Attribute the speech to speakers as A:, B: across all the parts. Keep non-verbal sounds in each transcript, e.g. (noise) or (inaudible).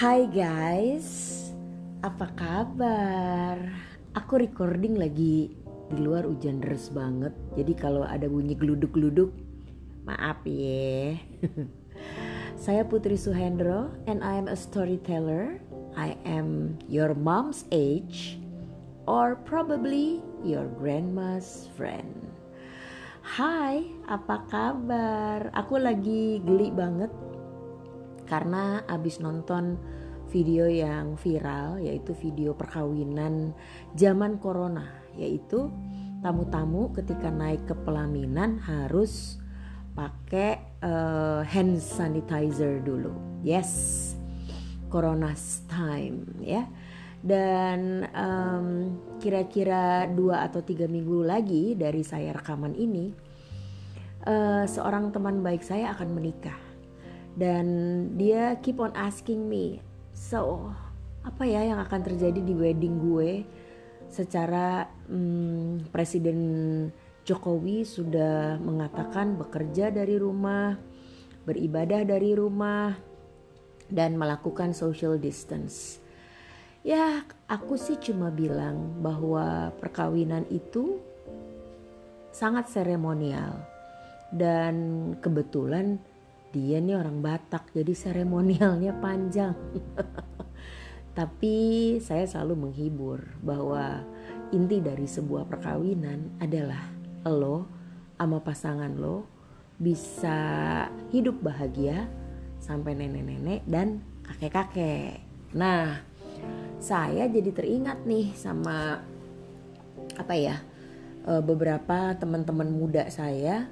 A: Hai guys, apa kabar? Aku recording lagi di luar hujan deras banget. Jadi kalau ada bunyi geluduk-geluduk, maaf ya. (laughs) Saya Putri Suhendro and I am a storyteller. I am your mom's age or probably your grandma's friend. Hai, apa kabar? Aku lagi geli banget karena abis nonton video yang viral yaitu video perkawinan zaman corona yaitu tamu-tamu ketika naik ke pelaminan harus pakai uh, hand sanitizer dulu. Yes, corona's time ya. Dan um, kira-kira dua atau tiga minggu lagi dari saya rekaman ini, uh, seorang teman baik saya akan menikah dan dia keep on asking me so apa ya yang akan terjadi di wedding gue? Secara hmm, presiden Jokowi sudah mengatakan bekerja dari rumah beribadah dari rumah dan melakukan social distance. Ya aku sih cuma bilang bahwa perkawinan itu sangat seremonial. Dan kebetulan dia nih orang Batak jadi seremonialnya panjang. (laughs) Tapi saya selalu menghibur bahwa inti dari sebuah perkawinan adalah lo sama pasangan lo bisa hidup bahagia sampai nenek-nenek dan kakek-kakek. Nah saya jadi teringat nih sama apa ya eh, beberapa teman-teman muda saya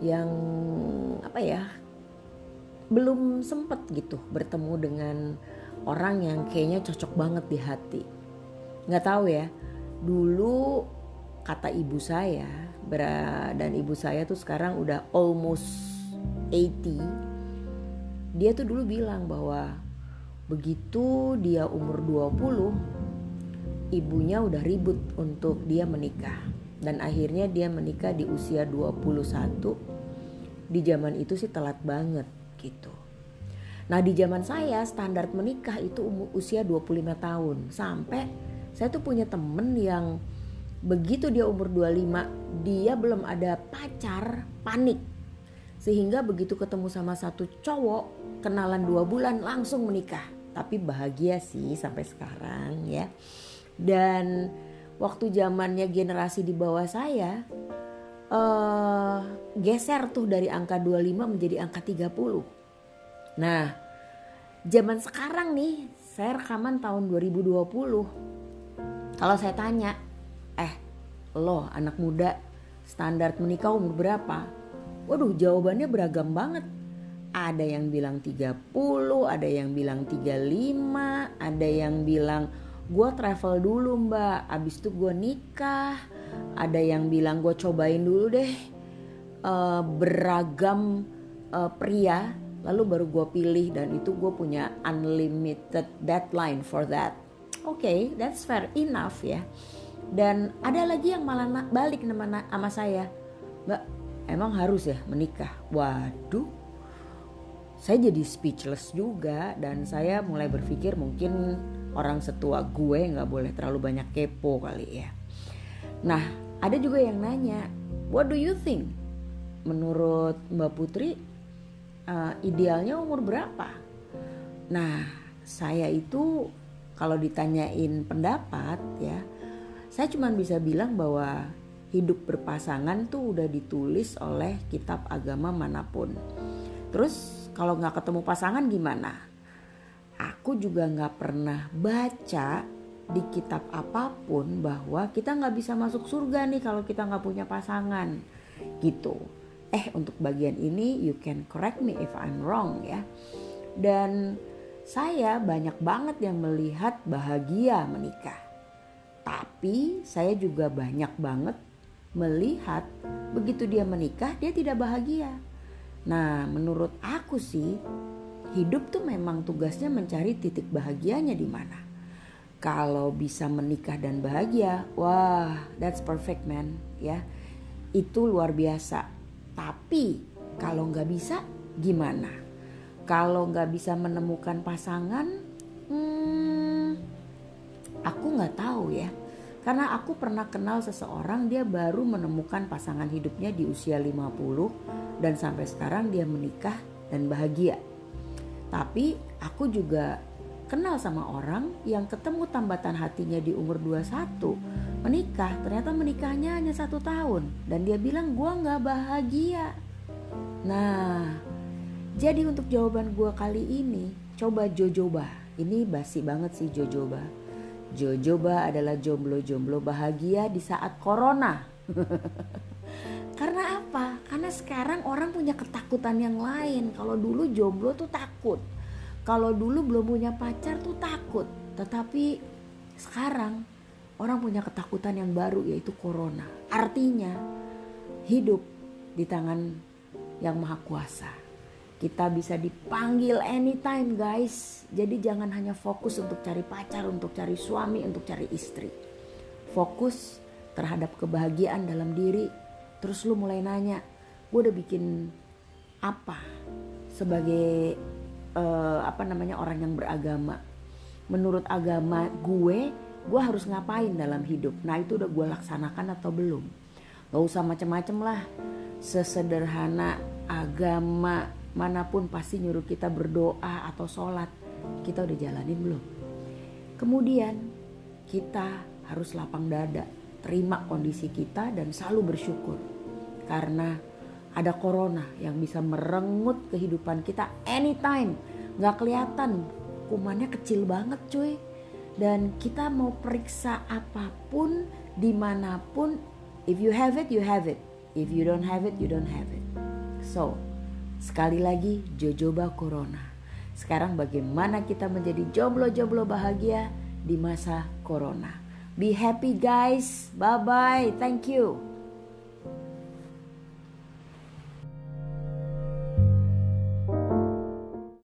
A: yang apa ya belum sempet gitu bertemu dengan orang yang kayaknya cocok banget di hati. Nggak tahu ya, dulu kata ibu saya dan ibu saya tuh sekarang udah almost 80. Dia tuh dulu bilang bahwa begitu dia umur 20 ibunya udah ribut untuk dia menikah dan akhirnya dia menikah di usia 21 di zaman itu sih telat banget gitu. Nah di zaman saya standar menikah itu umur usia 25 tahun. Sampai saya tuh punya temen yang begitu dia umur 25 dia belum ada pacar panik. Sehingga begitu ketemu sama satu cowok kenalan dua bulan langsung menikah. Tapi bahagia sih sampai sekarang ya. Dan waktu zamannya generasi di bawah saya uh, geser tuh dari angka 25 menjadi angka 30. Nah, zaman sekarang nih, saya rekaman tahun 2020. Kalau saya tanya, eh, lo anak muda standar menikah umur berapa? Waduh, jawabannya beragam banget. Ada yang bilang 30, ada yang bilang 35, ada yang bilang gue travel dulu mbak, abis itu gue nikah, ada yang bilang gue cobain dulu deh uh, beragam uh, pria. Lalu baru gue pilih dan itu gue punya unlimited deadline for that. Oke okay, that's fair enough ya. Dan ada lagi yang malah balik nama sama saya. Mbak emang harus ya menikah? Waduh. Saya jadi speechless juga dan saya mulai berpikir mungkin orang setua gue nggak boleh terlalu banyak kepo kali ya Nah, ada juga yang nanya, what do you think? Menurut Mbak Putri, uh, idealnya umur berapa? Nah, saya itu kalau ditanyain pendapat ya, saya cuma bisa bilang bahwa hidup berpasangan tuh udah ditulis oleh kitab agama mana pun. Terus kalau nggak ketemu pasangan gimana? Aku juga nggak pernah baca di kitab apa pun bahwa kita nggak bisa masuk surga nih kalau kita nggak punya pasangan. Gitu. Eh untuk bagian ini you can correct me if I'm wrong ya. Dan saya banyak banget yang melihat bahagia menikah. Tapi saya juga banyak banget melihat begitu dia menikah dia tidak bahagia. Nah menurut aku sih hidup tuh memang tugasnya mencari titik bahagianya di mana kalau bisa menikah dan bahagia, wah, that's perfect man, ya. Itu luar biasa. Tapi kalau nggak bisa, gimana? Kalau nggak bisa menemukan pasangan, Hmm, aku nggak tahu ya. Karena aku pernah kenal seseorang dia baru menemukan pasangan hidupnya di usia 50 dan sampai sekarang dia menikah dan bahagia. Tapi aku juga kenal sama orang yang ketemu tambatan hatinya di umur 21 menikah. Ternyata menikahnya hanya satu tahun. Dan dia bilang gue nggak bahagia. Nah jadi untuk jawaban gue kali ini coba jojoba. Ini basi banget sih jojoba. Jojoba adalah jomblo-jomblo bahagia di saat corona (laughs) sekarang orang punya ketakutan yang lain. Kalau dulu jomblo tuh takut. Kalau dulu belum punya pacar tuh takut. Tetapi sekarang orang punya ketakutan yang baru yaitu corona. Artinya hidup di tangan yang maha kuasa. Kita bisa dipanggil anytime guys. Jadi jangan hanya fokus untuk cari pacar, untuk cari suami, untuk cari istri. Fokus terhadap kebahagiaan dalam diri. Terus lu mulai nanya, gue udah bikin apa sebagai uh, apa namanya orang yang beragama. Menurut agama gue, gue harus ngapain dalam hidup. Nah itu udah gue laksanakan atau belum. Gak usah macem-macem lah. Sesederhana agama mana pun pasti nyuruh kita berdoa atau sholat. Kita udah jalanin belum? Kemudian kita harus lapang dada terima kondisi kita dan selalu bersyukur karena ada corona yang bisa merenggut kehidupan kita anytime. Nggak kelihatan. Kumannya kecil banget cuy. Dan kita mau periksa apa pun di mana pun if you have it you have it. If you don't have it you don't have it. So sekali lagi jojoba corona. Sekarang bagaimana kita menjadi jomblo-jomblo bahagia di masa corona? Be happy, guys. Bye bye. Thank you.